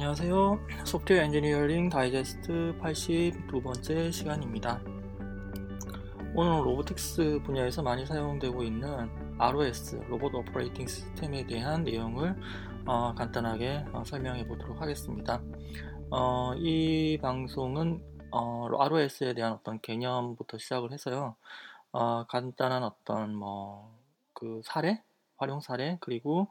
안녕하세요. 소프트웨어 엔지니어링 다이제스트 82번째 시간입니다. 오늘은 robotics 분야에서 많이 사용되고 있는 ROS, Robot Operating System에 대한 내용을 어, 간단하게 어, 설명해 보도록 하겠습니다. 어, 이 방송은 ROS에 어, 대한 어떤 개념부터 시작을 해서요. 어, 간단한 어떤 뭐 그 사례 활용 사례 그리고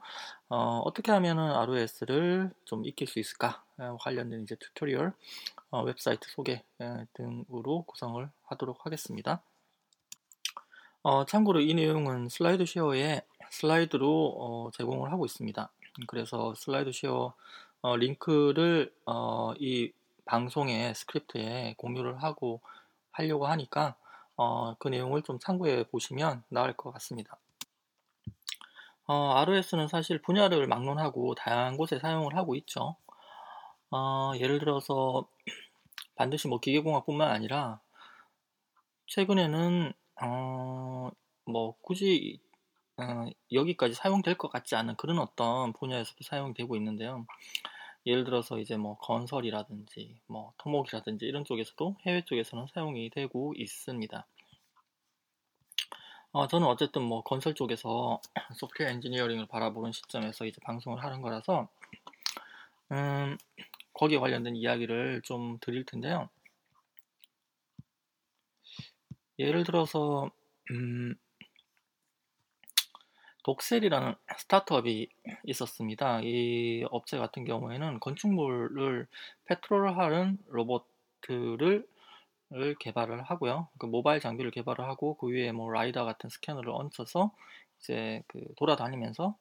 어떻게 하면은 ROS를 좀 익힐 수 있을까 관련된 이제 tutorial 어, 웹사이트 소개 등으로 구성을 하도록 하겠습니다. 어, 참고로 이 내용은 SlideShare에 슬라이드로 어, 제공을 하고 있습니다. 그래서 SlideShare 어, 링크를 어, 이 방송의 스크립트에 공유를 하고 하려고 하니까 그 내용을 좀 참고해 보시면 나을 것 같습니다. 어, ROS는 사실 분야를 막론하고 다양한 곳에 사용을 하고 있죠. 어, 예를 들어서 반드시 뭐 기계공학뿐만 아니라 최근에는 어, 뭐 굳이 어, 여기까지 사용될 것 같지 않은 그런 어떤 분야에서도 사용되고 있는데요. 예를 들어서 이제 뭐 건설이라든지 뭐 토목이라든지 이런 쪽에서도 해외 쪽에서는 사용이 되고 있습니다. 어, 저는 어쨌든 뭐 건설 쪽에서 소프트웨어 엔지니어링을 바라보는 시점에서 이제 방송을 하는 거라서 음, 거기에 관련된 이야기를 좀 드릴 텐데요. 예를 들어서 음, 독셀이라는 스타트업이 있었습니다. 이 업체 같은 경우에는 건축물을 페트롤 하는 로봇을 을 개발을 하고요. 그 모바일 장비를 개발을 하고 그 위에 뭐 라이더 같은 스캐너를 얹혀서 이제 그 돌아다니면서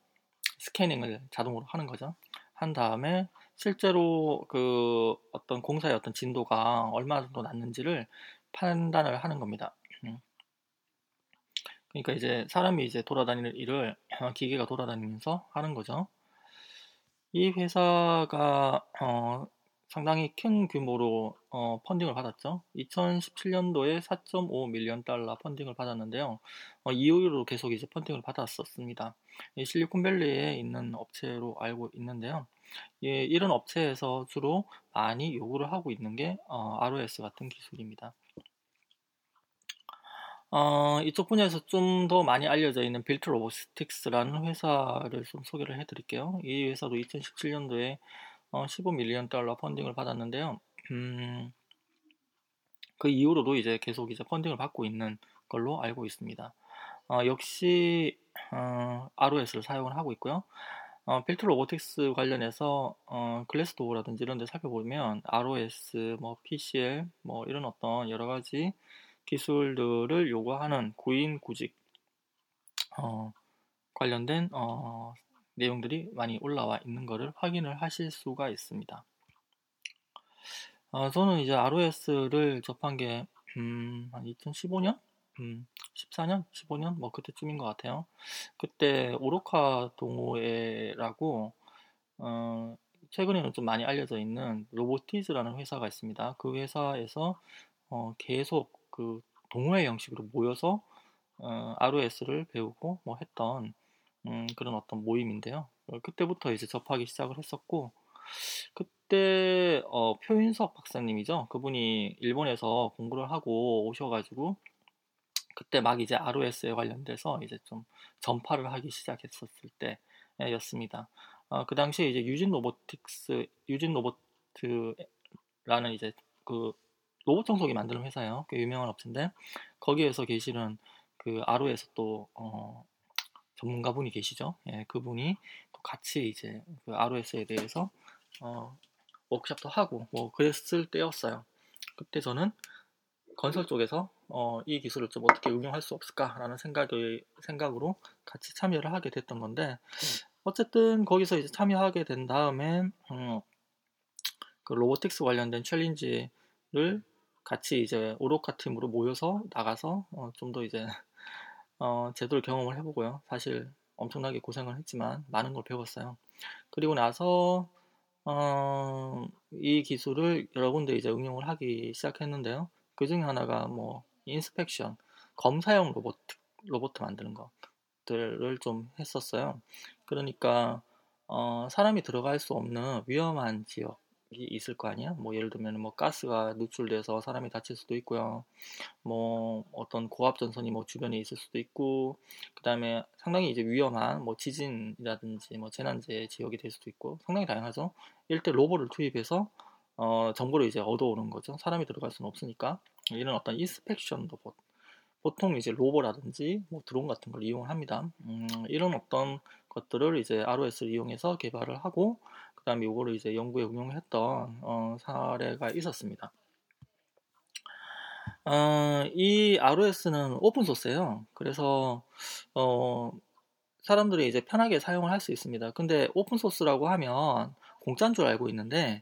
스캐닝을 자동으로 하는 거죠. 한 다음에 실제로 그 어떤 공사의 어떤 진도가 얼마 정도 났는지를 판단을 하는 겁니다. 음. 그러니까 이제 사람이 이제 돌아다니는 일을 기계가 돌아다니면서 하는 거죠. 이 회사가 어, 상당히 큰 규모로 어, funding을 받았죠. 2017년도에 4.5 million 달러 funding을 받았는데요. 어, 이후로 계속 이제 funding을 받았었습니다. 실리콘밸리에 있는 업체로 알고 있는데요. 예, 이런 업체에서 주로 많이 요구를 하고 있는 게 어, ROS 같은 기술입니다. 어, 이쪽 분야에서 좀 더 많이 알려져 있는 Built Robotics라는 회사를 좀 소개를 해드릴게요. 이 회사도 2017년도에 어, 15밀리언 달러 펀딩을 받았는데요. 음, 그 이후로도 이제 계속 이제 펀딩을 받고 있는 걸로 알고 있습니다. 어, 역시 어, ROS를 사용을 하고 있고요. 어, 필트 로보틱스 관련해서 어, 글래스도어라든지 이런 데 살펴보면 ROS, 뭐 PCL, 뭐 이런 어떤 여러 가지 기술들을 요구하는 구인 구직 어, 관련된 어, 내용들이 많이 올라와 있는 것을 확인을 하실 수가 있습니다. 어, 저는 이제 ROS를 접한 게, 음, 한 2015년? 음, 14년? 15년? 뭐 그때쯤인 것 같아요. 그때 오로카 동호회라고, 어, 최근에는 좀 많이 알려져 있는 로보티즈라는 회사가 있습니다. 그 회사에서 어, 계속 그 동호회 형식으로 모여서 어, ROS를 배우고 뭐 했던 음, 그런 어떤 모임인데요. 그때부터 이제 접하기 시작을 했었고, 그때 어, 표인석 박사님이죠. 그분이 일본에서 공부를 하고 오셔가지고 그때 막 이제 ROS에 관련돼서 이제 좀 전파를 하기 시작했었을 때였습니다. 어, 그 당시에 이제 유진 로보틱스, 유진 로보트라는 이제 그 로봇 청소기 만드는 회사예요. 꽤 유명한 업체인데 거기에서 계시는 그 RO에서 또 어, 전문가분이 계시죠. 예, 그분이 또 같이 이제 그 ROS에 대해서 어, 워크샵도 하고 뭐 그랬을 때였어요. 그때 저는 건설 쪽에서 어, 이 기술을 좀 어떻게 응용할 수 없을까라는 생각이, 생각으로 같이 참여를 하게 됐던 건데 어쨌든 거기서 이제 참여하게 된 다음에 음, 그 robotics 관련된 challenge를 같이 이제 오로카 팀으로 모여서 나가서 어, 좀 더 이제 어, 제대로 경험을 해보고요. 사실 엄청나게 고생을 했지만 많은 걸 배웠어요. 그리고 나서 어, 이 기술을 여러 군데 이제 응용을 하기 시작했는데요. 그 중에 하나가 뭐 inspection, 검사용 로봇 로봇 만드는 것들을 좀 했었어요. 그러니까 어, 사람이 들어갈 수 없는 위험한 지역이 있을 거 아니야? 뭐 예를 들면 뭐 가스가 누출돼서 사람이 다칠 수도 있고요. 뭐 어떤 고압 전선이 뭐 주변에 있을 수도 있고, 그 다음에 상당히 이제 위험한 뭐 지진이라든지 뭐 재난재 지역이 될 수도 있고, 상당히 다양하죠. 때 로봇을 투입해서 어, 정보를 이제 얻어오는 거죠. 사람이 들어갈 수는 없으니까. 이런 어떤 인스펙션 로봇. 보통 이제 rover라든지 뭐 드론 같은 걸 이용을 합니다. 음, 이런 어떤 것들을 이제 ROS를 이용해서 개발을 하고 그 다음에 이거를 이제 연구에 응용했던 어, 사례가 있었습니다. 어, 이 ROS는 open source예요. 그래서 어, 사람들이 이제 편하게 사용을 할 수 있습니다. 근데 open source라고 하면 공짜인 줄 알고 있는데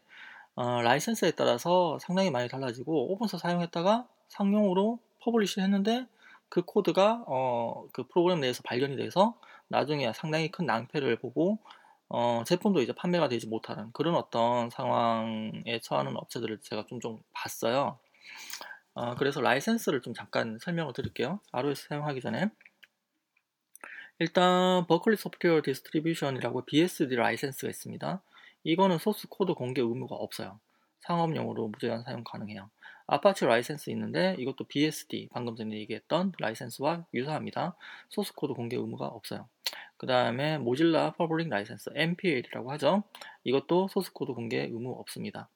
어, 라이센스에 따라서 상당히 많이 달라지고 open source 사용했다가 상용으로 publish 했는데 그 코드가 어, 그 프로그램 내에서 발견이 돼서 나중에 상당히 큰 낭패를 보고 어, 제품도 이제 판매가 되지 못하는 그런 어떤 상황에 처하는 업체들을 제가 좀 좀 봤어요. 어, 그래서 라이센스를 좀 잠깐 설명을 드릴게요. ROS 사용하기 전에 일단 Berkeley Software Distribution이라고 BSD 라이센스가 있습니다. 이거는 소스 코드 공개 의무가 없어요. 상업용으로 무제한 사용 가능해요. 아파치 라이센스 있는데 이것도 BSD 방금 전에 얘기했던 라이센스와 유사합니다. 소스 코드 공개 의무가 없어요. 그 다음에 Mozilla Public License MPL이라고 하죠. 이것도 소스 코드 공개 의무 없습니다.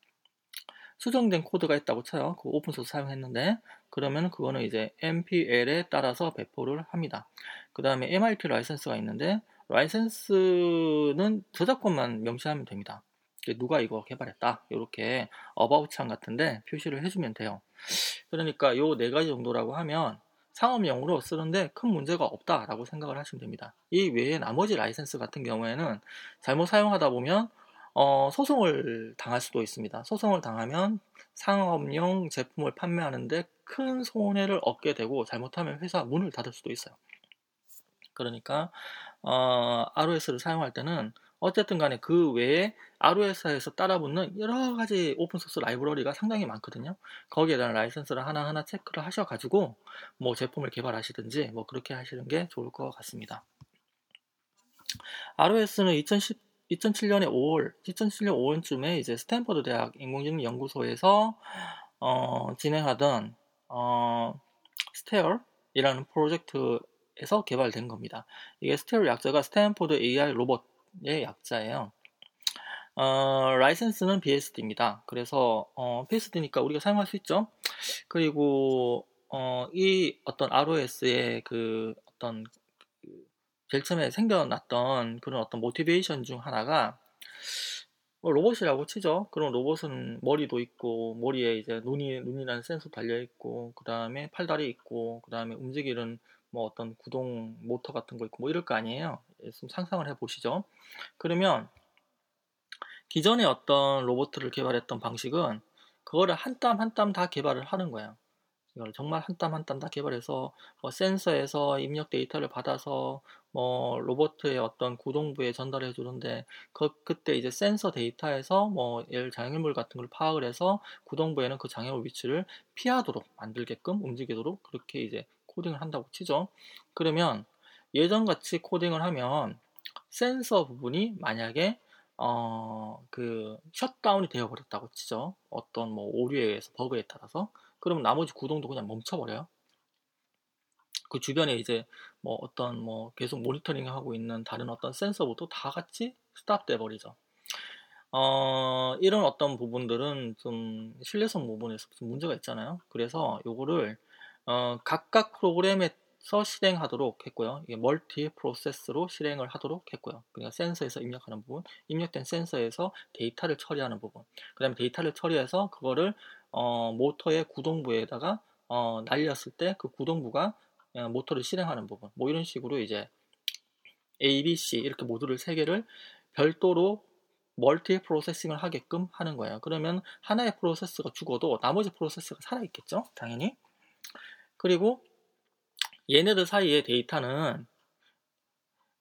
수정된 코드가 있다고 쳐요. 그 open source 사용했는데 그러면 그거는 이제 MPL에 따라서 배포를 합니다. 그 다음에 MIT 라이센스가 있는데 라이센스는 저작권만 명시하면 됩니다. 누가 이거 개발했다 이렇게 about 창 같은데 표시를 해주면 돼요. 그러니까 요 네 가지 정도라고 하면 상업용으로 쓰는데 큰 문제가 없다라고 생각을 하시면 됩니다. 이 외에 나머지 라이센스 같은 경우에는 잘못 사용하다 보면 어, 소송을 당할 수도 있습니다. 소송을 당하면 상업용 제품을 판매하는데 큰 손해를 얻게 되고 잘못하면 회사 문을 닫을 수도 있어요. 그러니까 어, ROS를 사용할 때는 어쨌든 간에 그 외에 ROS에서 따라붙는 여러 가지 오픈소스 라이브러리가 상당히 많거든요. 거기에 대한 라이선스를 하나하나 체크를 하셔가지고 뭐 제품을 개발하시든지 뭐 그렇게 하시는 게 좋을 것 같습니다. ROS는 2010, 2007년에 5월, 2007년 5월쯤에 이제 스탠퍼드 대학 인공지능 연구소에서 어, 진행하던 어, STAIR이라는 프로젝트 에서 개발된 겁니다. 이게 STAIR로 약자가 스탠포드 AI 로봇 의 약자예요. 어, 라이센스는 BSD입니다. 그래서 어, BSD니까 우리가 사용할 수 있죠. 그리고 어, 이 어떤 ROS의 그 어떤 그 제일 처음에 생겨났던 그런 어떤 motivation 중 하나가 뭐 로봇이라고 치죠. 그런 로봇은 머리도 있고 머리에 이제 눈이 눈이라는 센서 달려 있고 그 다음에 팔다리 있고 그 다음에 움직이는 뭐 어떤 구동 모터 같은 거 있고 뭐 이럴 거 아니에요. 예, 좀 상상을 해 보시죠. 그러면 기존의 어떤 로봇을 개발했던 방식은 그거를 한 땀 한 땀 다 개발을 하는 거예요. 이걸 정말 한 땀 한 땀 다 개발해서 뭐 센서에서 입력 데이터를 받아서 뭐 로봇의 어떤 구동부에 전달해 주는데 그 그때 이제 센서 데이터에서 뭐 예를 장애물 같은 걸 파악을 해서 구동부에는 그 장애물 위치를 피하도록 만들게끔 움직이도록 그렇게 이제 코딩을 한다고 치죠. 그러면 예전같이 코딩을 하면 센서 부분이 만약에 어, 그, 셧다운이 되어버렸다고 치죠. 어떤 뭐 오류에 의해서 버그에 따라서. 그러면 나머지 구동도 그냥 멈춰버려요. 그 주변에 이제 뭐 어떤 뭐 계속 모니터링 하고 있는 다른 어떤 센서부터 다 같이 stop 돼 버리죠. 어, 이런 어떤 부분들은 좀 신뢰성 부분에서 좀 문제가 있잖아요. 그래서 요거를 어, 각각 프로그램에 서 실행하도록 했고요. 이게 multi process로 실행을 하도록 했고요. 그러니까 센서에서 입력하는 부분, 입력된 센서에서 데이터를 처리하는 부분, 그 다음에 데이터를 처리해서 그거를 어, 모터의 구동부에다가 어, 날렸을 때 그 구동부가 어, 모터를 실행하는 부분, 뭐 이런 식으로 이제 A, B, C 이렇게 모듈을 세 개를 별도로 multi processing을 하게끔 하는 거예요. 그러면 하나의 프로세스가 죽어도 나머지 프로세스가 살아있겠죠? 당연히. 그리고 얘네들 사이의 데이터는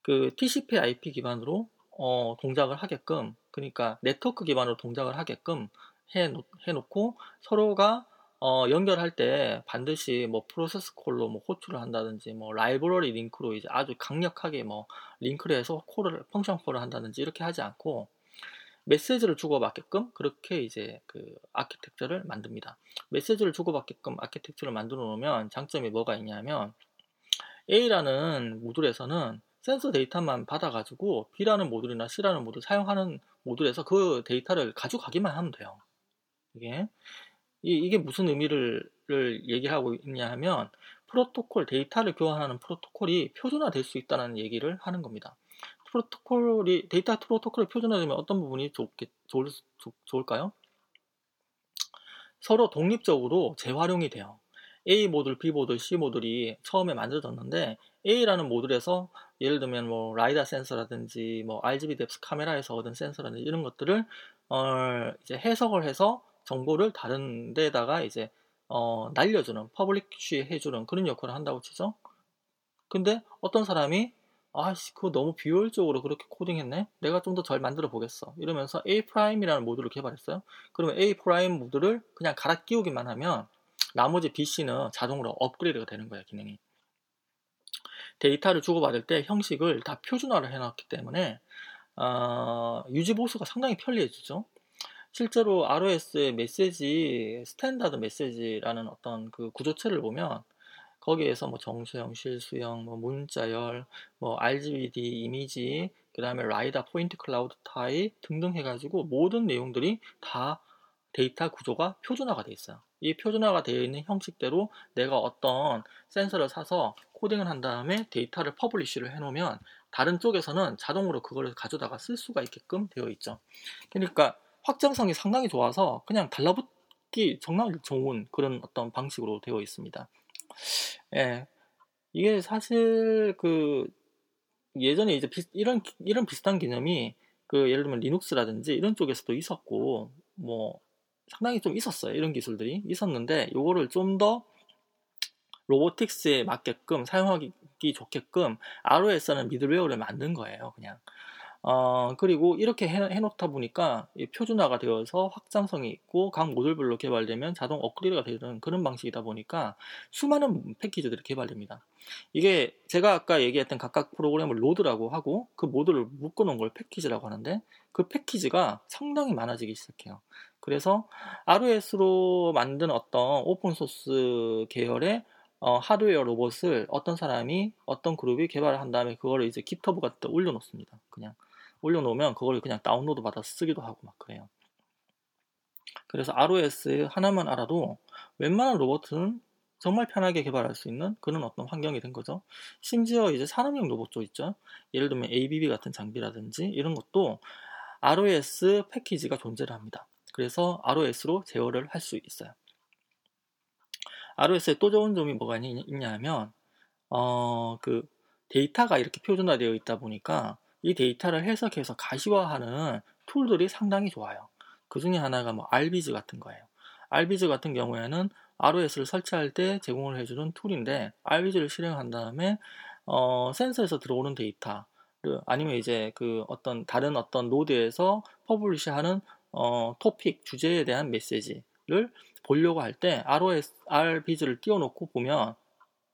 그 TCP IP 기반으로 어, 동작을 하게끔 그러니까 네트워크 기반으로 동작을 하게끔 해, 해놓고 서로가 어, 연결할 때 반드시 뭐 process call로 뭐 호출을 한다든지 뭐 라이브러리 링크로 이제 아주 강력하게 뭐 링크를 해서 call을 function call을 한다든지 이렇게 하지 않고 메시지를 주고받게끔 그렇게 이제 그 아키텍처를 만듭니다. 메시지를 주고받게끔 아키텍처를 만들어 놓으면 장점이 뭐가 있냐면 A라는 모듈에서는 센서 데이터만 받아가지고 B라는 모듈이나 C라는 모듈 사용하는 모듈에서 그 데이터를 가져가기만 하면 돼요. 이게 이, 게 무슨 의미를 얘기하고 있냐 하면 프로토콜 데이터를 교환하는 프로토콜이 표준화될 수 있다는 얘기를 하는 겁니다. 프로토콜이 데이터 프로토콜이 표준화되면 어떤 부분이 좋겠, 좋을, 좋을까요? 서로 독립적으로 재활용이 돼요. A 모듈, B 모듈, C 모듈이 처음에 만들어졌는데 A라는 모듈에서 예를 들면 뭐 라이다 센서라든지 뭐 RGB depth 카메라에서 얻은 센서라든지 이런 것들을 어 이제 해석을 해서 정보를 다른 데다가 이제 어 날려주는 publish 해주는 그런 역할을 한다고 치죠. 근데 어떤 사람이 아씨 그거 너무 비효율적으로 그렇게 코딩했네? 내가 좀 더 잘 만들어 보겠어. 이러면서 A prime이라는 모듈을 개발했어요. 그러면 A prime 모듈을 그냥 갈아 끼우기만 하면 나머지 BC는 자동으로 업그레이드가 되는 거예요 기능이. 데이터를 주고받을 때 형식을 다 표준화를 해놨기 때문에 어, 유지 보수가 상당히 편리해지죠. 실제로 ROS의 메시지 standard 메시지라는 어떤 그 구조체를 보면 거기에서 뭐 정수형, 실수형, 뭐 문자열, 뭐 RGBD 이미지, 그 다음에 라이다 point cloud type 등등 해가지고 모든 내용들이 다 데이터 구조가 표준화가 되어 있어요. 이 표준화가 되어 있는 형식대로 내가 어떤 센서를 사서 코딩을 한 다음에 데이터를 publish를 해놓으면 다른 쪽에서는 자동으로 그걸 가져다가 쓸 수가 있게끔 되어 있죠. 그러니까 확장성이 상당히 좋아서 그냥 달라붙기 정말 좋은 그런 어떤 방식으로 되어 있습니다. 예. 이게 사실 그 예전에 이제 비, 이런 이런 비슷한 개념이 그 예를 들면 리눅스라든지 이런 쪽에서도 있었고 뭐 상당히 좀 있었어요. 이런 기술들이 있었는데 요거를 좀 더 로보틱스에 맞게끔 사용하기 좋게끔 ROS라는 미들웨어를 만든 거예요. 그냥 어, 그리고 이렇게 해, 놓다 보니까 표준화가 되어서 확장성이 있고 각 모듈별로 개발되면 자동 업그레이드가 되는 그런 방식이다 보니까 수많은 패키지들이 개발됩니다. 이게 제가 아까 얘기했던 각각 프로그램을 노드라고 하고 그 모듈을 묶어놓은 걸 패키지라고 하는데 그 패키지가 상당히 많아지기 시작해요. 그래서 ROS로 만든 어떤 오픈소스 계열의 어, 하드웨어 로봇을 어떤 사람이 어떤 그룹이 개발을 한 다음에 그거를 이제 깃허브 같은 데 올려놓습니다. 그냥 올려놓으면 그걸 그냥 다운로드 받아서 쓰기도 하고 막 그래요. 그래서 ROS 하나만 알아도 웬만한 로봇은 정말 편하게 개발할 수 있는 그런 어떤 환경이 된 거죠. 심지어 이제 산업용 로봇 도 있죠. 예를 들면 ABB 같은 장비라든지 이런 것도 ROS 패키지가 존재를 합니다. 그래서 ROS로 제어를 할 수 있어요. ROS의 또 좋은 점이 뭐가 있냐 하면 어, 그 데이터가 이렇게 표준화되어 있다 보니까 이 데이터를 해석해서 가시화하는 툴들이 상당히 좋아요. 그 중에 하나가 뭐 RViz 같은 거예요. RViz 같은 경우에는 ROS를 설치할 때 제공을 해주는 툴인데 RViz를 실행한 다음에 어, 센서에서 들어오는 데이터 아니면 이제 그 어떤 다른 어떤 노드에서 publish하는 어, 토픽 주제에 대한 메시지를 보려고 할 때 ROS RViz를 띄워놓고 보면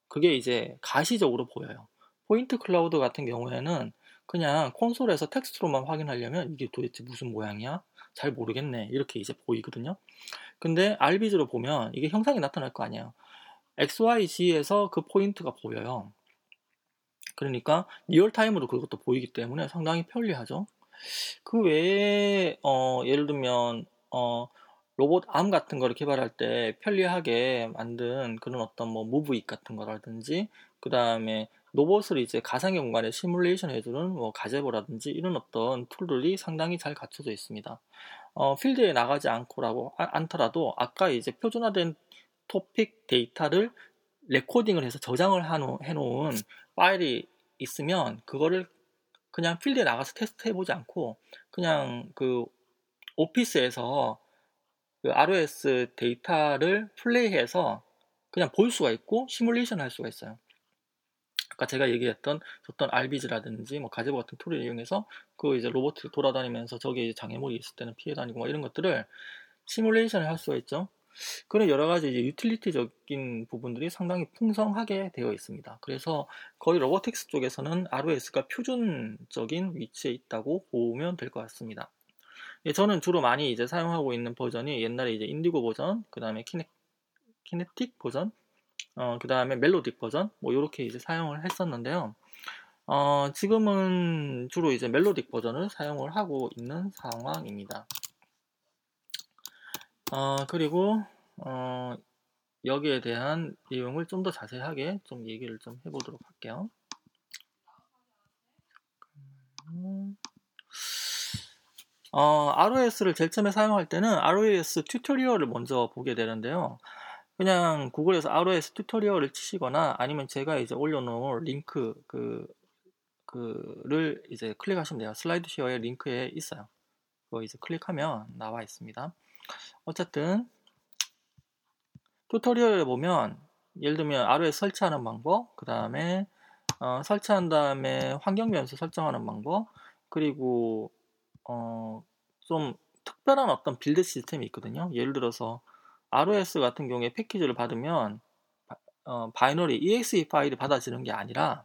그게 이제 가시적으로 보여요. point cloud 같은 경우에는 그냥 콘솔에서 텍스트로만 확인하려면 이게 도대체 무슨 모양이야? 잘 모르겠네. 이렇게 이제 보이거든요. 근데 RViz로 보면 이게 형상이 나타날 거 아니에요. XYZ에서 그 포인트가 보여요. 그러니까 real time으로 그것도 보이기 때문에 상당히 편리하죠. 그 외에 어, 예를 들면 어, 로봇 arm 같은 거를 개발할 때 편리하게 만든 그런 어떤 뭐 MoveIt 같은 거라든지 그 다음에 로봇을 이제 가상의 공간에 시뮬레이션 해주는 뭐 Gazebo라든지 이런 어떤 툴들이 상당히 잘 갖춰져 있습니다. 어, 필드에 나가지 않고라고 아, 않더라도 아까 이제 표준화된 토픽 데이터를 레코딩을 해서 저장을 해놓은 파일이 있으면 그거를 그냥 필드에 나가서 테스트 해보지 않고 그냥 그 오피스에서 그 ROS 데이터를 플레이해서 그냥 볼 수가 있고 시뮬레이션 할 수가 있어요. 아까 제가 얘기했던 어떤 RViz라든지 뭐 Gazebo 같은 툴을 이용해서 그 이제 로봇을 돌아다니면서 저기 장애물이 있을 때는 피해 다니고 뭐 이런 것들을 시뮬레이션을 할 수가 있죠. 그런 여러 가지 이제 유틸리티적인 부분들이 상당히 풍성하게 되어 있습니다. 그래서 거의 로보틱스 쪽에서는 ROS가 표준적인 위치에 있다고 보면 될 것 같습니다. 예, 저는 주로 많이 이제 사용하고 있는 버전이 옛날에 이제 인디고 버전, 그 다음에 키네, 키네틱 버전, 어, 그 다음에 멜로딕 버전, 뭐, 이렇게 이제 사용을 했었는데요. 어, 지금은 주로 이제 멜로딕 버전을 사용을 하고 있는 상황입니다. 어, 그리고 어, 여기에 대한 내용을 좀 더 자세하게 좀 얘기를 좀 해보도록 할게요. 어, ROS를 제일 처음에 사용할 때는 ROS tutorial을 먼저 보게 되는데요. 그냥 구글에서 ROS tutorial을 치시거나 아니면 제가 이제 올려놓은 링크 그 그를 이제 클릭하시면 돼요. SlideShare의 링크에 있어요. 그거 이제 클릭하면 나와 있습니다. 어쨌든 tutorial을 보면 예를 들면 ROS 설치하는 방법, 그 다음에 어, 설치한 다음에 환경 변수 설정하는 방법, 그리고 어, 좀 특별한 어떤 build 시스템이 있거든요. 예를 들어서 ROS 같은 경우에 패키지를 받으면 어, binary exe 파일이 받아지는 게 아니라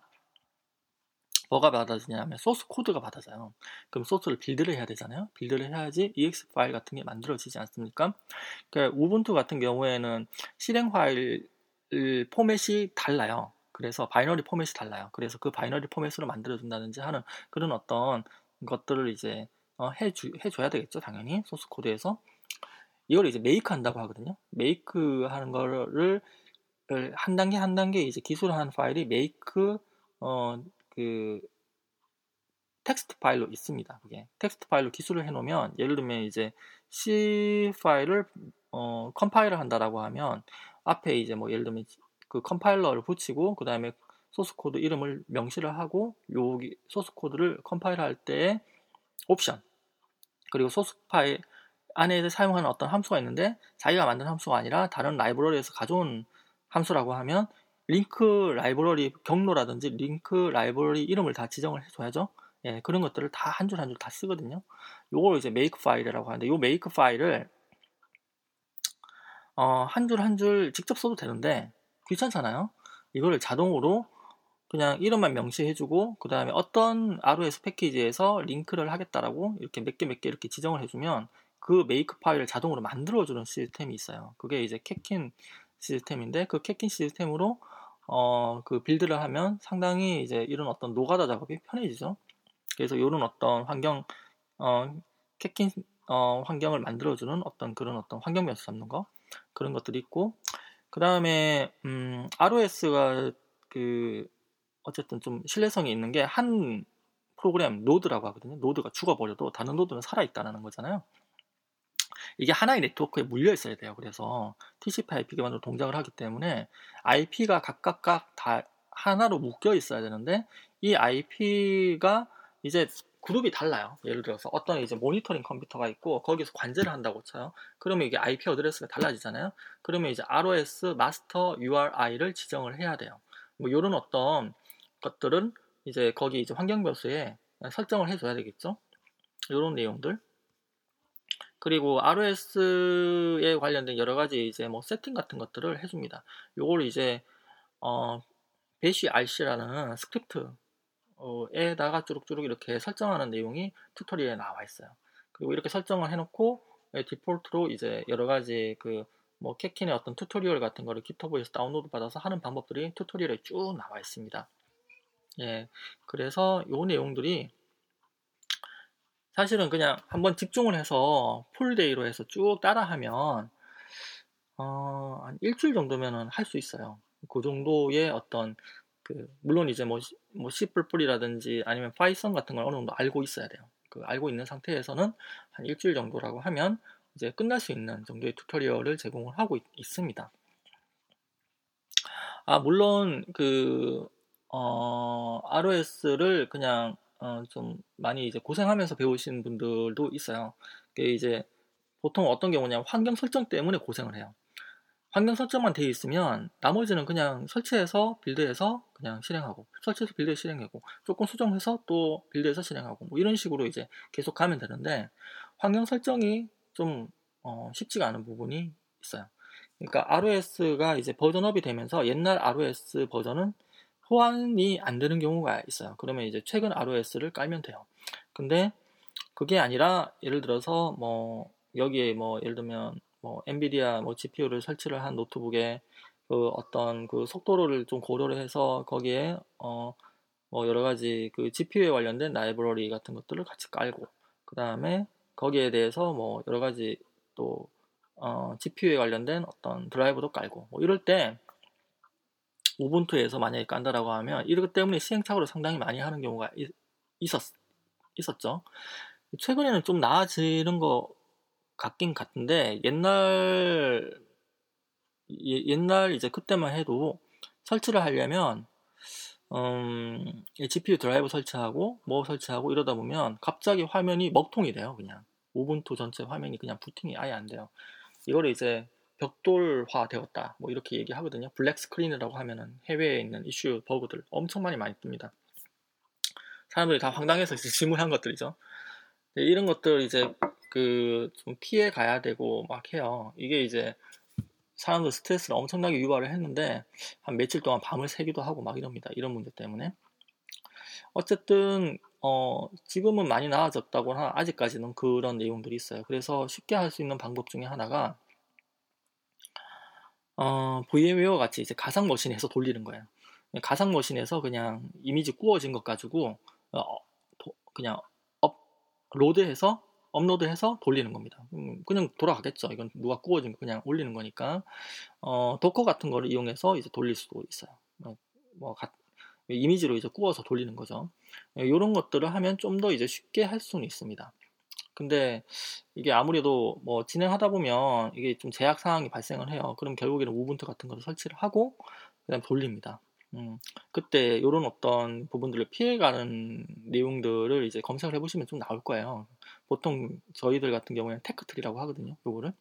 뭐가 받아지냐면 소스 코드가 받아져요. 그럼 소스를 build를 해야 되잖아요. build를 해야지 exe 파일 같은 게 만들어지지 않습니까? 그러니까 Ubuntu 같은 경우에는 실행 파일 포맷이 달라요. 그래서 binary 포맷이 달라요. 그래서 그 binary 포맷으로 만들어준다든지 하는 그런 어떤 것들을 이제 어, 해주, 해줘야 되겠죠. 당연히 소스 코드에서 이걸 이제 make 한다고 하거든요. make 하는 거를 한 단계 한 단계 이제 기술한 파일이 make 어, 그 텍스트 파일로 있습니다. 그게 텍스트 파일로 기술을 해놓으면 예를 들면 이제 C 파일을 어, 컴파일을 한다라고 하면 앞에 이제 뭐 예를 들면 그 컴파일러를 붙이고 그 다음에 소스 코드 이름을 명시를 하고 여기 소스 코드를 컴파일 할 때에 옵션 그리고 소스 파일 안에 사용하는 어떤 함수가 있는데 자기가 만든 함수가 아니라 다른 라이브러리에서 가져온 함수라고 하면 링크 라이브러리 경로라든지 링크 라이브러리 이름을 다 지정을 해줘야죠. 예, 그런 것들을 다 한 줄 한 줄 다 쓰거든요. 요걸 이제 Makefile이라고 하는데 요 Makefile을 어, 한 줄 한 줄 직접 써도 되는데 귀찮잖아요. 이거를 자동으로 그냥 이름만 명시해주고 그 다음에 어떤 ROS 패키지에서 링크를 하겠다라고 이렇게 몇 개 몇 개 이렇게 지정을 해주면 그 Makefile을 자동으로 만들어주는 시스템이 있어요. 그게 이제 catkin 시스템인데 그 catkin 시스템으로 어, 그 build를 하면 상당히 이제 이런 어떤 노가다 작업이 편해지죠. 그래서 이런 어떤 환경, 어, catkin, 어, 환경을 만들어주는 어떤 그런 어떤 환경 변수 잡는 거, 그런 것들이 있고, 그 다음에, 음, ROS가 그, 어쨌든 좀 신뢰성이 있는 게 한 프로그램, 노드라고 하거든요. 노드가 죽어버려도 다른 노드는 살아있다는 거잖아요. 이게 하나의 네트워크에 물려 있어야 돼요. 그래서 TCP IP 기반으로 동작을 하기 때문에 IP가 각각각 다 하나로 묶여 있어야 되는데 이 IP가 이제 그룹이 달라요. 예를 들어서 어떤 이제 모니터링 컴퓨터가 있고 거기서 관제를 한다고 쳐요. 그러면 이게 IP address가 달라지잖아요. 그러면 이제 ROS master URI를 지정을 해야 돼요. 뭐 이런 어떤 것들은 이제 거기 이제 환경 변수에 설정을 해줘야 되겠죠. 이런 내용들. 그리고 ROS에 관련된 여러 가지 이제 뭐 세팅 같은 것들을 해줍니다. 요걸 이제 어, bashrc라는 script에다가 쭈룩쭈룩 이렇게 설정하는 내용이 tutorial에 나와 있어요. 그리고 이렇게 설정을 해놓고 예, 디폴트로 이제 여러 가지 그 뭐 catkin의 어떤 tutorial 같은 거를 GitHub에서 다운로드 받아서 하는 방법들이 tutorial에 쭉 나와 있습니다. 예, 그래서 요 내용들이 사실은 그냥 한번 집중을 해서 full day로 해서 쭉 따라하면 어, 한 일주일 정도면은 할 수 있어요. 그 정도의 어떤 그 물론 이제 뭐, 뭐 C++ 이라든지 아니면 Python 같은 걸 어느 정도 알고 있어야 돼요. 그 알고 있는 상태에서는 한 일주일 정도라고 하면 이제 끝날 수 있는 정도의 튜토리얼을 제공을 하고 있, 습니다 아 물론 그 어, ROS를 그냥 어, 좀 많이 이제 고생하면서 배우신 분들도 있어요. 그게 이제 보통 어떤 경우냐 환경 설정 때문에 고생을 해요. 환경 설정만 되어 있으면 나머지는 그냥 설치해서 빌드해서 그냥 실행하고 설치해서 빌드해 실행하고 조금 수정해서 또 빌드해서 실행하고 뭐 이런 식으로 이제 계속 가면 되는데 환경 설정이 좀 어, 쉽지가 않은 부분이 있어요. 그러니까 ROS가 이제 버전업이 되면서 옛날 ROS 버전은 호환이 안 되는 경우가 있어요. 그러면 이제 최근 ROS를 깔면 돼요. 근데 그게 아니라 예를 들어서 뭐 여기에 뭐 예를 들면 뭐 엔비디아 뭐 GPU를 설치를 한 노트북에 그 어떤 그 속도를 좀 고려를 해서 거기에 어 뭐 여러 가지 그 GPU에 관련된 라이브러리 같은 것들을 같이 깔고 그 다음에 거기에 대해서 뭐 여러 가지 또 어, GPU에 관련된 어떤 드라이브도 깔고 뭐 이럴 때 우분투에서 만약에 깐다라고 하면 이것 때문에 시행착오를 상당히 많이 하는 경우가 있었, 있었죠. 최근에는 좀 나아지는 것 같긴 같은데 옛날 예, 옛날 이제 그때만 해도 설치를 하려면 음, GPU 드라이브 설치하고 뭐 설치하고 이러다 보면 갑자기 화면이 먹통이 돼요 그냥 우분투 전체 화면이 그냥 부팅이 아예 안 돼요 이거를 이제 벽돌화 되었다 뭐 이렇게 얘기하거든요 black screen이라고 하면은 해외에 있는 이슈 버그들 엄청 많이 많이 뜹니다 사람들이 다 황당해서 질문한 것들이죠 이런 것들 이제 그 좀 피해 가야 되고 막 해요 이게 이제 사람들 스트레스를 엄청나게 유발을 했는데 한 며칠 동안 밤을 새기도 하고 막 이럽니다. 이런 문제 때문에. 어쨌든 어, 지금은 많이 나아졌다고 하나 아직까지는 그런 내용들이 있어요. 그래서 쉽게 할 수 있는 방법 중에 하나가 어, VM웨어 같이 이제 가상 머신에서 돌리는 거예요. 가상 머신에서 그냥 이미지 구워진 것 가지고 어, 도, 그냥 업로드해서 업로드해서 돌리는 겁니다. 음, 그냥 돌아가겠죠. 이건 누가 구워진 거 그냥 올리는 거니까 어, 도커 같은 거를 이용해서 이제 돌릴 수도 있어요. 뭐, 뭐 가, 이미지로 이제 구워서 돌리는 거죠. 이런 예, 것들을 하면 좀 더 이제 쉽게 할 수는 있습니다. 근데 이게 아무래도 뭐 진행하다 보면 이게 좀 제약 사항이 발생을 해요. 그럼 결국에는 우분투 같은 거를 설치를 하고 그다음 돌립니다. 음, 그때 이런 어떤 부분들을 피해가는 내용들을 이제 검색을 해보시면 좀 나올 거예요. 보통 저희들 같은 경우에는 tech tree라고 하거든요. 요거를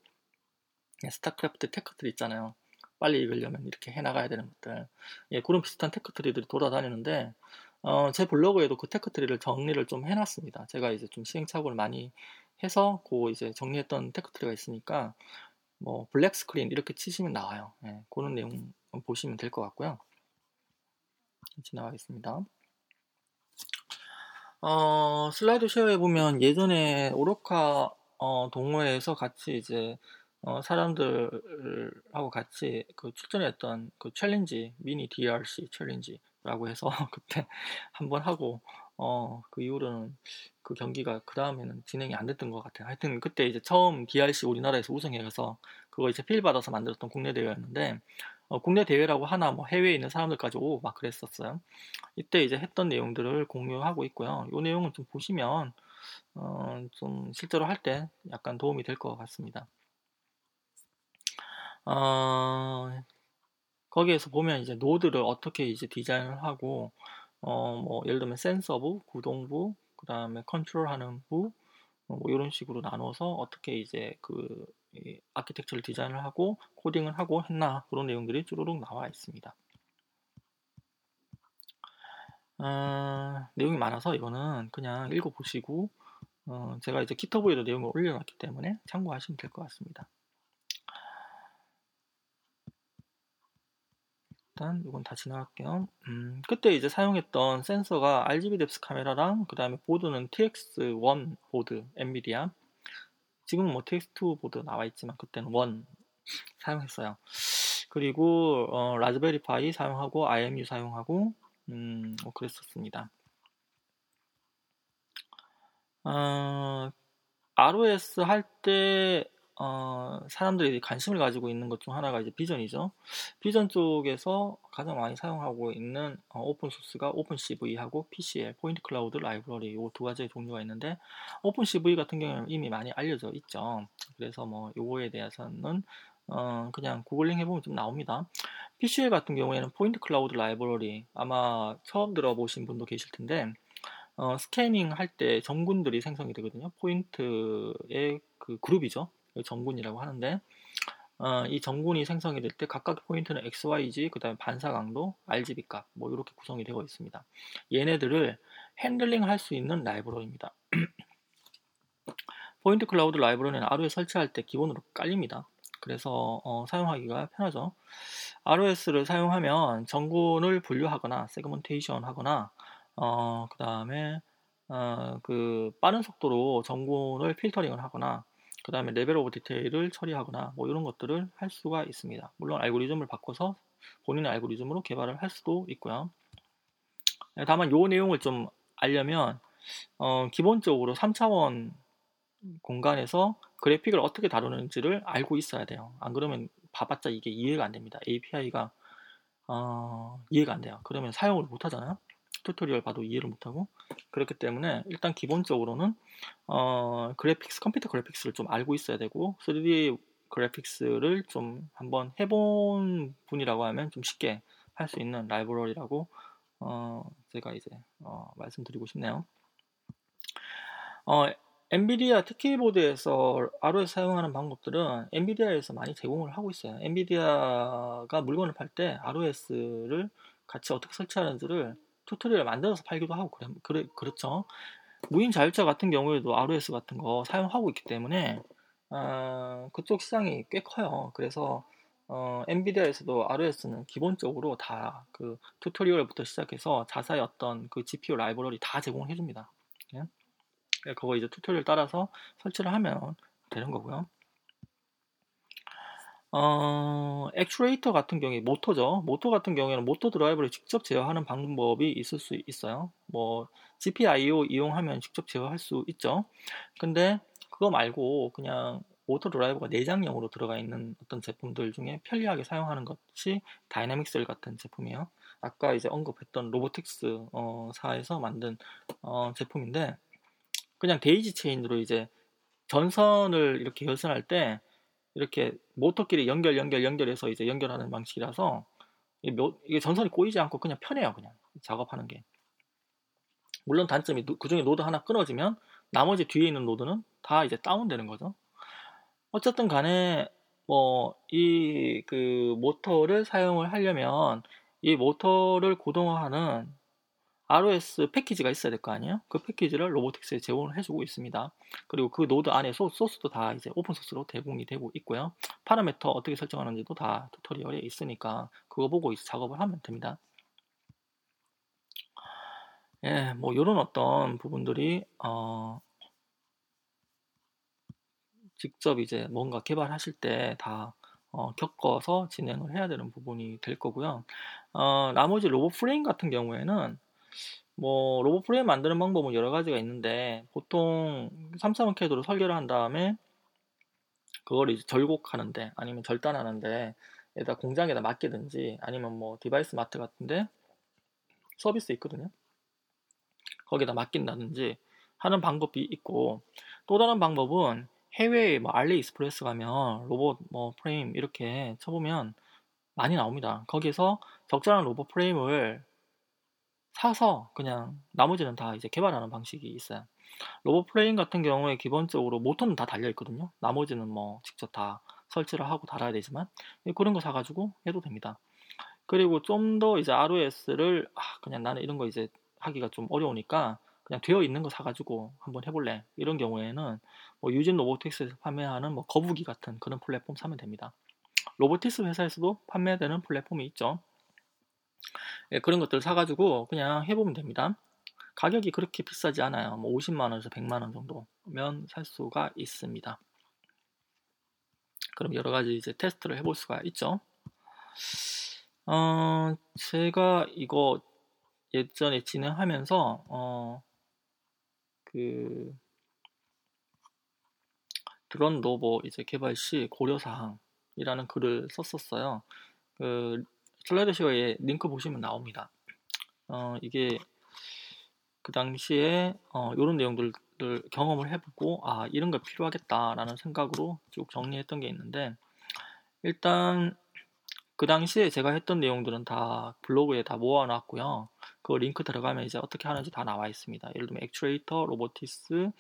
예, 스타크래프트 tech tree 있잖아요. 빨리 이기려면 이렇게 해나가야 되는 것들. 예, 그런 비슷한 tech tree들이 돌아다니는데 어, 제 블로그에도 그 tech tree를 정리를 좀 해놨습니다. 제가 이제 좀 시행착오를 많이 해서 그 이제 정리했던 tech tree가 있으니까 뭐 black screen 이렇게 치시면 나와요. 예, 그런 내용 보시면 될 것 같고요. 지나가겠습니다. 어, SlideShare에 보면 예전에 오로카 어, 동호회에서 같이 이제 어, 사람들하고 같이 그 출전했던 그 challenge 미니 DRC challenge 라고 해서 그때 한번 하고 어, 그 이후로는 그 경기가 그 다음에는 진행이 안 됐던 것 같아요. 하여튼 그때 이제 처음 DRC 우리나라에서 우승해서 그거 이제 필 받아서 만들었던 국내 대회였는데 어, 국내 대회라고 하나 뭐 해외에 있는 사람들까지 오고 막 그랬었어요. 이때 이제 했던 내용들을 공유하고 있고요. 이 내용은 좀 보시면 어, 좀 실제로 할 때 약간 도움이 될 것 같습니다. 어, 거기에서 보면 이제 노드를 어떻게 이제 디자인을 하고 어, 뭐 예를 들면 센서부, 구동부, 그 다음에 컨트롤하는 부, 뭐 이런 식으로 나눠서 어떻게 이제 그 아키텍처를 디자인을 하고 코딩을 하고 했나 그런 내용들이 쭈루룩 나와 있습니다. 어, 내용이 많아서 이거는 그냥 읽어보시고 어, 제가 이제 GitHub에도 내용을 올려놨기 때문에 참고하시면 될 것 같습니다. 일단 이건 다 지나갈게요. 음, 그때 이제 사용했던 센서가 RGB depth 카메라랑 그 다음에 보드는 TX1 보드 엔비디아 지금은 뭐 TX2 보드 나와 있지만 그때는 one 사용했어요. 그리고 어, 라즈베리 파이 사용하고 IMU 사용하고 음, 뭐 그랬었습니다. 어, ROS 할 때 어, 사람들이 관심을 가지고 있는 것 중 하나가 이제 비전이죠. 비전 쪽에서 가장 많이 사용하고 있는 어, open source가 OpenCV하고 PCL Point Cloud Library 이 두 가지의 종류가 있는데 OpenCV 같은 경우는 이미 많이 알려져 있죠. 그래서 뭐 요거에 대해서는 어, 그냥 구글링 해보면 좀 나옵니다. PCL 같은 경우에는 Point Cloud Library 아마 처음 들어보신 분도 계실 텐데 어, 스캐닝 할 때 점군들이 생성이 되거든요. 포인트의 그 그룹이죠. 점군이라고 하는데 어, 이 점군이 생성이 될 때 각각 포인트는 XYZ, 그 다음에 반사 강도, RGB 값, 뭐 이렇게 구성이 되어 있습니다. 얘네들을 handling 할 수 있는 라이브러리입니다. Point Cloud Library는 하루에 설치할 때 기본으로 깔립니다. 그 그래서 어, 사용하기가 편하죠. ROS를 사용하면 점군을 분류하거나 segmentation 하거나 어, 그 다음에 어, 그 빠른 속도로 점군을 filtering을 하거나 그 다음에 level of detail을 처리하거나 뭐 이런 것들을 할 수가 있습니다. 물론 알고리즘을 바꿔서 본인의 알고리즘으로 개발을 할 수도 있고요. 네, 다만 이 내용을 좀 알려면 어, 기본적으로 3차원 공간에서 그래픽을 어떻게 다루는지를 알고 있어야 돼요. 안 그러면 봐봤자 이게 이해가 안 됩니다. API가 어, 이해가 안 돼요. 그러면 사용을 못 하잖아요. tutorial 봐도 이해를 못하고 그렇기 때문에 일단 기본적으로는 어, graphics computer graphics를 좀 알고 있어야 되고 3D 그래픽스를 좀 한번 해본 분이라고 하면 좀 쉽게 할 수 있는 라이브러리라고 어, 제가 이제 어, 말씀드리고 싶네요. 어, 엔비디아 TX2 보드에서 ROS 사용하는 방법들은 엔비디아에서 많이 제공을 하고 있어요. 엔비디아가 물건을 팔 때 ROS를 같이 어떻게 설치하는지를 tutorial 만들어서 팔기도 하고 그래, 그래 그렇죠. 무인 자율차 같은 경우에도 ROS 같은 거 사용하고 있기 때문에 어, 그쪽 시장이 꽤 커요. 그래서 어, 엔비디아에서도 ROS는 기본적으로 다 그 tutorial부터 시작해서 자사의 어떤 그 GPU 라이브러리 다 제공을 해줍니다. 예? 그거 이제 tutorial 따라서 설치를 하면 되는 거고요. 어, 액츄레이터 같은 경우에 모터죠. 모터 같은 경우에는 모터 드라이버를 직접 제어하는 방법이 있을 수 있어요. 뭐 GPIO 이용하면 직접 제어할 수 있죠. 근데 그거 말고 그냥 모터 드라이버가 내장형으로 들어가 있는 어떤 제품들 중에 편리하게 사용하는 것이 Dynamixel 같은 제품이에요. 아까 이제 언급했던 로보티스 어, 사에서 만든 어, 제품인데 그냥 daisy chain으로 이제 전선을 이렇게 결선할 때 이렇게 모터끼리 연결 연결 연결해서 이제 연결하는 방식이라서 이게 전선이 꼬이지 않고 그냥 편해요 그냥. 작업하는 게. 물론 단점이 그 중에 노드 하나 끊어지면 나머지 뒤에 있는 노드는 다 이제 다운되는 거죠. 어쨌든 간에 뭐 이 그 모터를 사용을 하려면 이 모터를 구동하는 ROS 패키지가 있어야 될 거 아니에요? 그 패키지를 로보티스에 제공을 해주고 있습니다. 그리고 그 노드 안에 소, 소스도 다 이제 open source로 제공이 되고 있고요. parameter 어떻게 설정하는지도 다 tutorial에 있으니까 그거 보고 작업을 하면 됩니다. 예, 뭐 이런 어떤 부분들이 어, 직접 이제 뭔가 개발하실 때다 어, 겪어서 진행을 해야 되는 부분이 될 거고요. 어, 나머지 로봇 프레임 같은 경우에는 뭐 로봇 프레임 만드는 방법은 여러 가지가 있는데 보통 3차원 캐드로 설계를 한 다음에 그걸 이제 절곡하는데 아니면 절단하는데 에다 공장에다 맡기든지 아니면 뭐 디바이스 마트 같은데 서비스 있거든요. 거기다 맡긴다든지 하는 방법이 있고 또 다른 방법은 해외에 뭐 AliExpress 가면 로봇 뭐 프레임 이렇게 쳐보면 많이 나옵니다. 거기서 적절한 로봇 프레임을 사서 그냥 나머지는 다 이제 개발하는 방식이 있어요. 로봇 프레임 같은 경우에 기본적으로 모터는 다 달려 있거든요. 나머지는 뭐 직접 다 설치를 하고 달아야 되지만 예, 그런 거 사가지고 해도 됩니다. 그리고 좀 더 이제 ROS를 아, 그냥 나는 이런 거 이제 하기가 좀 어려우니까 그냥 되어 있는 거 사가지고 한번 해볼래 이런 경우에는 뭐 유진 로보틱스에서 판매하는 뭐 거북이 같은 그런 플랫폼 사면 됩니다. 로보틱스 회사에서도 판매되는 플랫폼이 있죠. 예, 그런 것들 을 사가지고 그냥 해보면 됩니다. 가격이 그렇게 비싸지 않아요. 뭐 50만원에서 100만원 정도면 살 수가 있습니다. 그럼 여러 가지 이제 테스트를 해볼 수가 있죠. 어, 제가 이거 예전에 진행하면서, 어, 그, 드론 로보 이제 개발 시 고려사항이라는 글을 썼었어요. 그 슬라이드쇼에 링크 보시면 나옵니다. 어, 이게 그 당시에 어, 이런 내용들을 경험을 해보고 아 이런 거 필요하겠다라는 생각으로 쭉 정리했던 게 있는데 일단 그 당시에 제가 했던 내용들은 다 블로그에 다 모아놨고요. 그 링크 들어가면 이제 어떻게 하는지 다 나와 있습니다. 예를 들면 액츄레이터, 로보티스,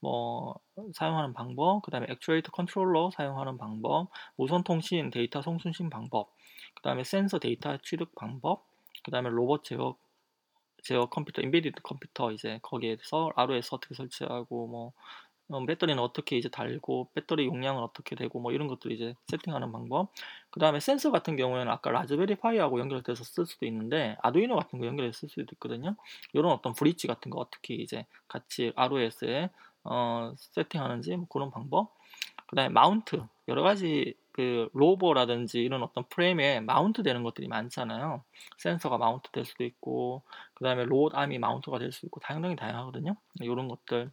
뭐 사용하는 방법, 그 다음에 actuator controller 사용하는 방법, 무선 통신 데이터 송수신 방법, 그 다음에 센서 데이터 취득 방법, 그 다음에 로봇 제어 제어 컴퓨터, embedded 컴퓨터 이제 거기에서 ROS 어떻게 설치하고 뭐 어, 배터리는 어떻게 이제 달고 배터리 용량은 어떻게 되고 뭐 이런 것들 이제 세팅하는 방법. 그 다음에 센서 같은 경우에는 아까 Raspberry Pi하고 연결돼서 쓸 수도 있는데 Arduino 같은 거 연결해서 쓸 수도 있거든요. 이런 어떤 bridge 같은 거 어떻게 이제 같이 ROS에 어, 세팅하는지 뭐 그런 방법. 그 다음에 mount 여러 가지 그 rover라든지 이런 어떤 프레임에 mount 되는 것들이 많잖아요. 센서가 mount 될 수도 있고 그 다음에 로봇 arm이 mount가 될 수도 있고 다양하게 다양하거든요. 이런 것들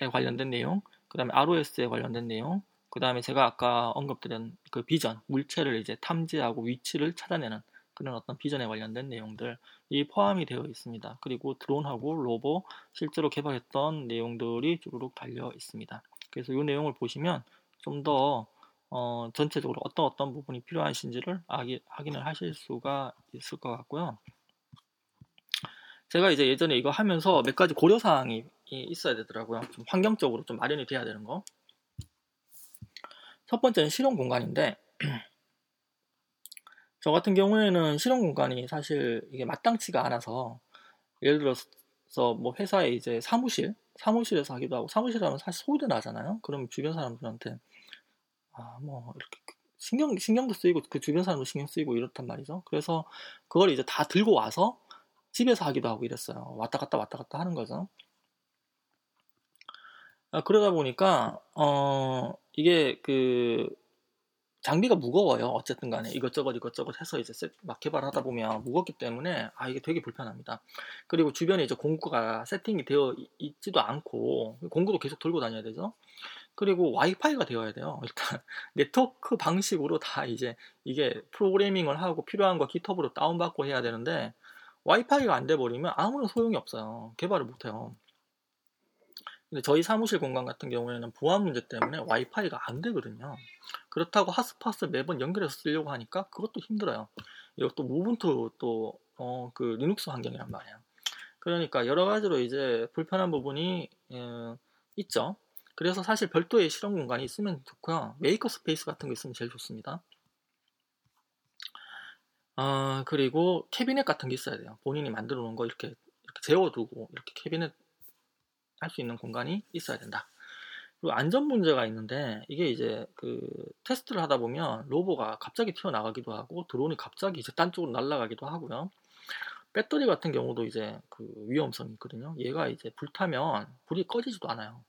에 관련된 내용, 그 다음에 ROS에 관련된 내용, 그 다음에 제가 아까 언급드린 그 비전, 물체를 이제 탐지하고 위치를 찾아내는 그런 어떤 비전에 관련된 내용들 이 포함이 되어 있습니다. 그리고 드론하고 rover 실제로 개발했던 내용들이 쭈루룩 달려 있습니다. 그래서 이 내용을 보시면 좀더 어, 전체적으로 어떤 어떤 부분이 필요하신지를 확인을 하실 수가 있을 것 같고요. 제가 이제 예전에 이거 하면서 몇 가지 고려사항이 있어야 되더라고요. 좀 환경적으로 좀 마련이 돼야 되는 거. 첫 번째는 실용 공간인데, 저 같은 경우에는 실용 공간이 사실 이게 마땅치가 않아서, 예를 들어서 뭐 회사에 이제 사무실, 사무실에서 하기도 하고, 사무실 하면 사실 소유대 나잖아요? 그럼 주변 사람들한테, 아, 뭐, 이렇게 신경, 신경도 쓰이고, 그 주변 사람도 신경 쓰이고 이렇단 말이죠. 그래서 그걸 이제 다 들고 와서 집에서 하기도 하고 이랬어요. 왔다 갔다 왔다 갔다 하는 거죠. 아, 그러다 보니까 어 이게 그 장비가 무거워요. 어쨌든 간에 이것저것 이것저것 해서 이제 막 개발하다 보면 무겁기 때문에 아 이게 되게 불편합니다. 그리고 주변에 이제 공구가 세팅이 되어 있지도 않고 공구도 계속 들고 다녀야 되죠. 그리고 와이파이가 되어야 돼요. 일단 네트워크 방식으로 다 이제 이게 프로그래밍을 하고 필요한 거 GitHub으로 다운받고 해야 되는데 와이파이가 안 돼 버리면 아무런 소용이 없어요. 개발을 못 해요. 근데 저희 사무실 공간 같은 경우에는 보안 문제 때문에 와이파이가 안 되거든요. 그렇다고 hotspot을 매번 연결해서 쓰려고 하니까 그것도 힘들어요. 이것도 Ubuntu 또, 어, 그 리눅스 환경이란 말이에요. 그러니까 여러 가지로 이제 불편한 부분이, 예, 있죠. 그래서 사실 별도의 실험 공간이 있으면 좋고요. maker space 같은 거 있으면 제일 좋습니다. 아, 그리고 캐비넷 같은 게 있어야 돼요. 본인이 만들어 놓은 거 이렇게, 이렇게 재워두고 이렇게 캐비넷 할 수 있는 공간이 있어야 된다. 그리고 안전 문제가 있는데 이게 이제 그 테스트를 하다 보면 rover가 갑자기 튀어나가기도 하고 드론이 갑자기 이제 딴 쪽으로 날아가기도 하고요. 배터리 같은 경우도 이제 그 위험성이 있거든요. 얘가 이제 불타면 불이 꺼지지도 않아요.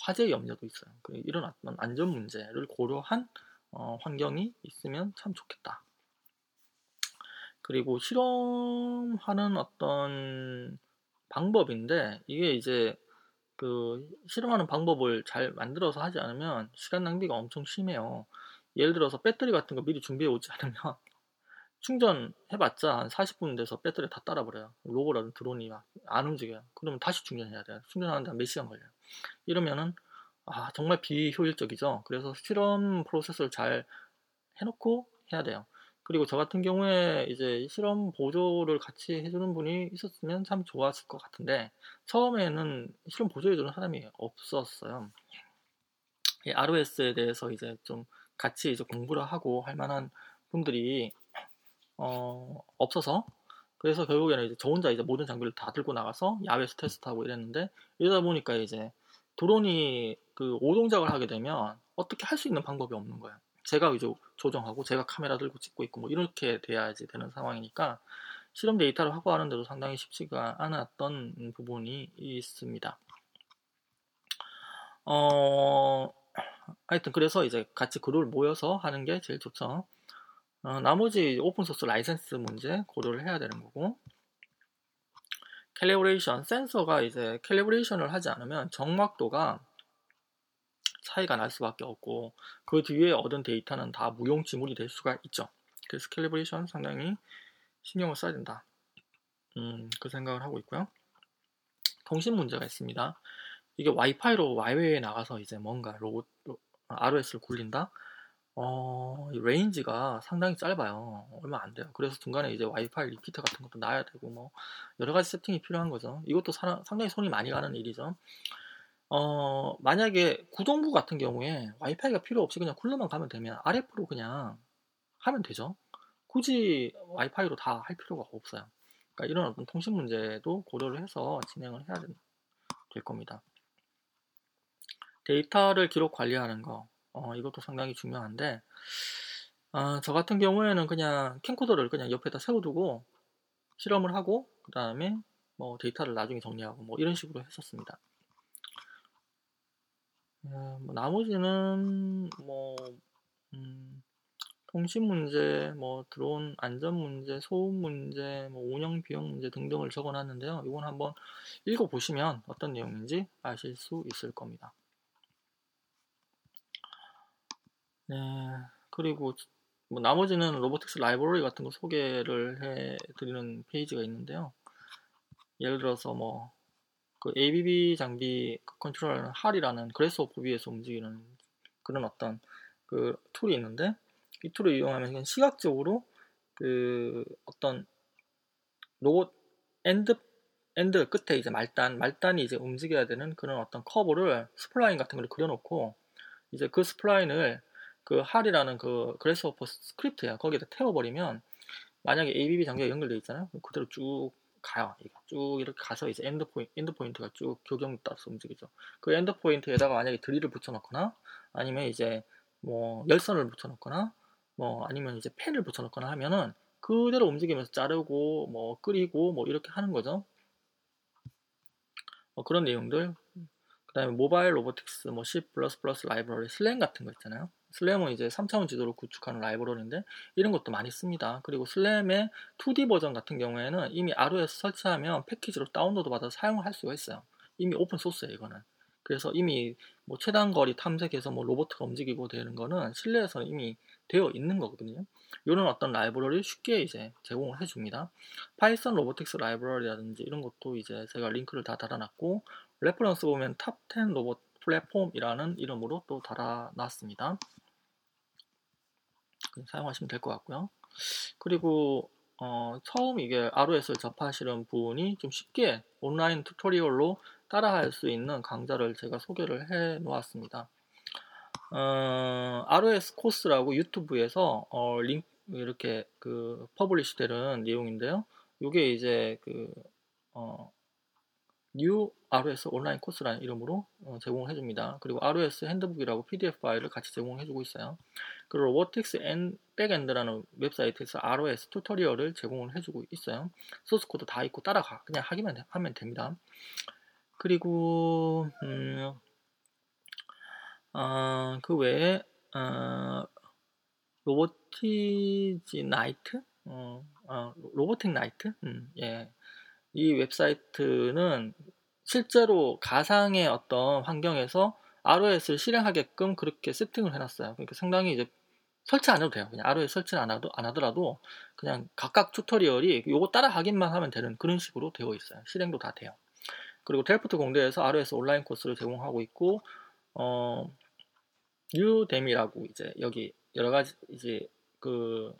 화재 염려도 있어요. 그 이런 어떤 안전 문제를 고려한 어, 환경이 있으면 참 좋겠다. 그리고 실험하는 어떤 방법인데 이게 이제 그 실험하는 방법을 잘 만들어서 하지 않으면 시간 낭비가 엄청 심해요. 예를 들어서 배터리 같은 거 미리 준비해 오지 않으면 충전해봤자 한 40분 돼서 배터리 다 따라버려요. 로보라든 드론이 막 안 움직여요. 그러면 다시 충전해야 돼요. 충전하는데 몇 시간 걸려요. 이러면은 아 정말 비효율적이죠. 그래서 실험 프로세스를 잘 해놓고 해야 돼요. 그리고 저 같은 경우에 이제 실험 보조를 같이 해주는 분이 있었으면 참 좋았을 것 같은데 처음에는 실험 보조해주는 사람이 없었어요. ROS에 대해서 이제 좀 같이 이제 공부를 하고 할 만한 분들이 어, 없어서 그래서 결국에는 이제 저 혼자 이제 모든 장비를 다 들고 나가서 야외에서 테스트하고 이랬는데 이러다 보니까 이제 드론이 그 오동작을 하게 되면 어떻게 할 수 있는 방법이 없는 거예요. 제가 이제 조정하고 제가 카메라 들고 찍고 있고 뭐 이렇게 돼야지 되는 상황이니까 실험 데이터를 확보하는 데도 상당히 쉽지가 않았던 부분이 있습니다. 어, 하여튼 그래서 이제 같이 그룹을 모여서 하는 게 제일 좋죠. 어, 나머지 open source 라이센스 문제 고려를 해야 되는 거고 calibration 센서가 이제 calibration을 하지 않으면 정확도가 차이가 날 수밖에 없고 그 뒤에 얻은 데이터는 다 무용지물이 될 수가 있죠. 그래서 calibration 상당히 신경을 써야 된다. 음, 그 생각을 하고 있고요. 통신 문제가 있습니다. 이게 와이파이로 야외에 나가서 이제 뭔가 로봇, ROS를 굴린다? 어, range가 상당히 짧아요. 얼마 안 돼요. 그래서 중간에 이제 와이파이 repeater 같은 것도 놔야 되고, 뭐, 여러 가지 세팅이 필요한 거죠. 이것도 사, 상당히 손이 많이 가는 일이죠. 어, 만약에 구동부 같은 경우에 와이파이가 필요 없이 그냥 쿨러만 가면 되면 RF로 그냥 하면 되죠. 굳이 와이파이로 다 할 필요가 없어요. 그러니까 이런 어떤 통신 문제도 고려를 해서 진행을 해야. 될 겁니다. 데이터를 기록 관리하는 거 어, 이것도 상당히 중요한데 어, 저 같은 경우에는 그냥 캠코더를 그냥 옆에다 세워두고 실험을 하고 그 다음에 뭐 데이터를 나중에 정리하고 뭐 이런 식으로 했었습니다. 예, 뭐 나머지는 뭐 음, 통신 문제, 뭐 드론 안전 문제, 소음 문제, 뭐 운영 비용 문제 등등을 적어놨는데요. 이건 한번 읽어보시면 어떤 내용인지 아실 수 있을 겁니다. 네, 그리고 뭐 나머지는 robotics library 같은 거 소개를 해드리는 페이지가 있는데요. 예를 들어서 뭐 그 ABB 장비 control하는 HAL이라는 Grasshopper 위에서 움직이는 그런 어떤 그 tool이 있는데 이 tool을 이용하면 시각적으로 그 어떤 로봇 end end 끝에 이제 말단 말단이 이제 움직여야 되는 그런 어떤 커브를 spline 같은 걸 그려놓고 이제 그 spline을 그 HAL이라는 그 Grasshopper 스크립트야 거기에다 태워버리면 만약에 ABB 장비가 연결되어 있잖아요 그대로 쭉 가요. 쭉 이렇게 가서 이제 end point, end point가 쭉 교경 따라서 움직이죠. 그 end point에다가 만약에 드릴을 붙여놓거나 아니면 이제 뭐 열선을 붙여놓거나 뭐 아니면 이제 펜을 붙여놓거나 하면은 그대로 움직이면서 자르고 뭐 그리고 뭐 이렇게 하는 거죠. 뭐 그런 내용들. 그 다음에 mobile robotics, 뭐 C++ 라이브러리, SLAM 같은 거 있잖아요. SLAM은 이제 3차원 지도를 구축하는 라이브러리인데 이런 것도 많이 씁니다. 그리고 SLAM의 2D 버전 같은 경우에는 이미 ROS 설치하면 패키지로 다운로드 받아서 사용을 할 수가 있어요. 이미 오픈 소스예요, 이거는. 그래서 이미 뭐 최단 거리 탐색해서 뭐 로봇가 움직이고 되는 거는 실내에서는 이미 되어 있는 거거든요. 이런 어떤 라이브러리를 쉽게 이제 제공을 해줍니다. Python robotics library라든지 이런 것도 이제 제가 링크를 다 달아놨고 reference 보면 top 10 robot platform이라는 이름으로 또 달아놨습니다. 사용하시면 될 것 같고요. 그리고 어, 처음 이게 ROS를 접하시는 분이 좀 쉽게 온라인 tutorial로 따라할 수 있는 강좌를 제가 소개를 해 놓았습니다. 어, ROS 코스라고 유튜브에서 어, 링 이렇게 그 publish 되는 내용인데요. 이게 이제 그 어, 뉴 ROS 온라인 코스라는 이름으로 어, 제공을 해줍니다. 그리고 ROS 핸드북이라고 PDF 파일을 같이 제공해주고 있어요. 그리고 Robotics and Back-End라는 웹사이트에서 ROS tutorial을 제공을 해주고 있어요. 소스 코드 다 있고 따라가 그냥 하기만 하면 됩니다. 그리고 음, 어, 그 외에 어, Robot Ignite 어, 어, Robot Ignite 음, 예. 이 웹사이트는 실제로 가상의 어떤 환경에서 ROS를 실행하게끔 그렇게 세팅을 해놨어요. 그러니까 상당히 이제 설치 안 해도 돼요. 그냥 ROS 설치를 안, 하도, 안 하더라도 그냥 각각 tutorial이 요거 따라 하기만 하면 되는 그런 식으로 되어 있어요. 실행도 다 돼요. 그리고 델프트 공대에서 ROS 온라인 코스를 제공하고 있고, 어, Udemy라고 이제 여기 여러 가지 이제 그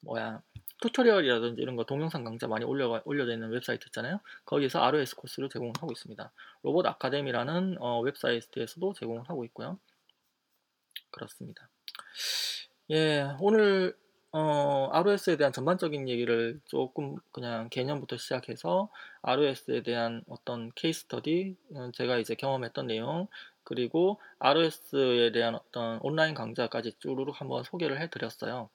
뭐야 tutorial이라든지 이런 거 동영상 강좌 많이 올려 올려져 있는 웹사이트 있잖아요. 거기서 ROS 코스를 제공하고 있습니다. Robot Academy라는 어, 웹사이트에서도 제공을 하고 있고요. 그렇습니다. 예, 오늘 어, ROS에 대한 전반적인 얘기를 조금 그냥 개념부터 시작해서 ROS에 대한 어떤 케이스 스터디, 어, 제가 이제 경험했던 내용, 그리고 ROS에 대한 어떤 온라인 강좌까지 쭈루룩 한번 소개를 해드렸어요.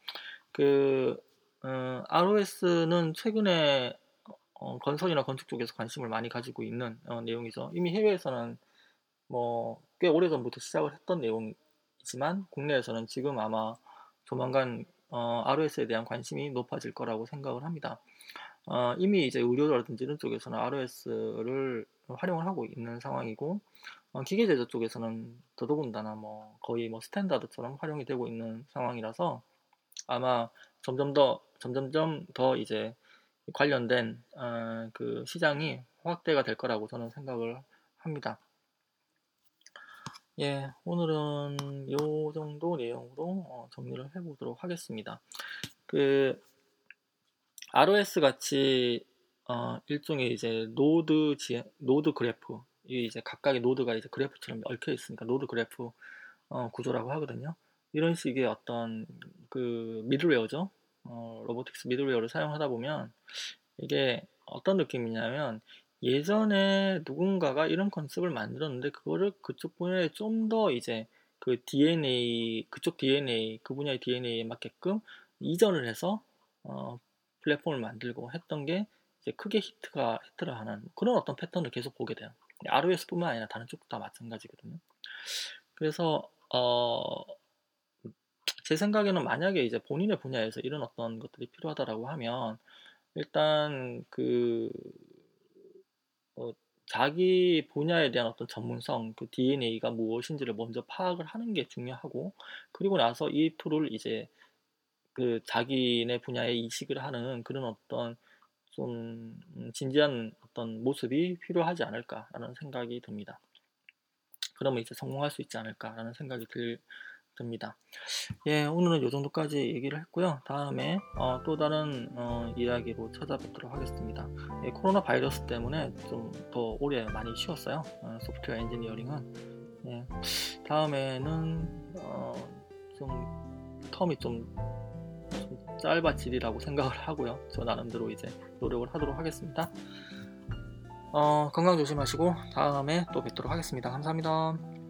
그 어, ROS는 최근에 어, 건설이나 건축 쪽에서 관심을 많이 가지고 있는 어, 내용이죠. 이미 해외에서는 뭐 꽤 오래전부터 시작을 했던 내용이지만 국내에서는 지금 아마 조만간 어, ROS에 대한 관심이 높아질 거라고 생각을 합니다. 어, 이미 이제 의료라든지 이런 쪽에서는 ROS를 활용을 하고 있는 상황이고 어, 기계 제조 쪽에서는 더더군다나 뭐 거의 뭐 스탠다드처럼 활용이 되고 있는 상황이라서 아마 점점 더 점점점 더 이제 관련된 어, 그 시장이 확대가 될 거라고 저는 생각을 합니다. 예, 오늘은 요 정도 내용으로 어, 정리를 해보도록 하겠습니다. 그 ROS 같이 어, 일종의 이제 노드 지 노드 그래프 이 이제 각각의 노드가 이제 그래프처럼 얽혀 있으니까 노드 그래프 어, 구조라고 하거든요. 이런 식의 어떤 그 미들웨어죠. 어, robotics 미들웨어를 사용하다 보면 이게 어떤 느낌이냐면 예전에 누군가가 이런 concept을 만들었는데 그거를 그쪽 분야에 좀 더 이제 그 DNA 그쪽 DNA 그 분야의 DNA에 맞게끔 이전을 해서 어, 플랫폼을 만들고 했던 게 이제 크게 히트가 히트를 하는 그런 어떤 패턴을 계속 보게 돼요. ROS뿐만 아니라 다른 쪽도 다 마찬가지거든요. 그래서 어, 제 생각에는 만약에 이제 본인의 분야에서 이런 어떤 것들이 필요하다라고 하면 일단 그 어, 자기 분야에 대한 어떤 전문성, 그 DNA가 무엇인지를 먼저 파악을 하는 게 중요하고, 그리고 나서 이 툴을 이제 그 자기네 분야에 이식을 하는 그런 어떤 좀 진지한 어떤 모습이 필요하지 않을까라는 생각이 듭니다. 그러면 이제 성공할 수 있지 않을까라는 생각이 들, 듭니다. 예, 오늘은 이 정도까지 얘기를 했고요. 다음에 어, 또 다른 어, 이야기로 찾아뵙도록 하겠습니다. 예, 코로나 바이러스 때문에 좀 더 오래 많이 쉬었어요. 어, 소프트웨어 엔지니어링은. 예, 다음에는 어, 좀 텀이 좀, 좀 짧아지리라고 생각을 하고요. 저 나름대로 이제 노력을 하도록 하겠습니다. 어, 건강 조심하시고 다음에 또 뵙도록 하겠습니다. 감사합니다.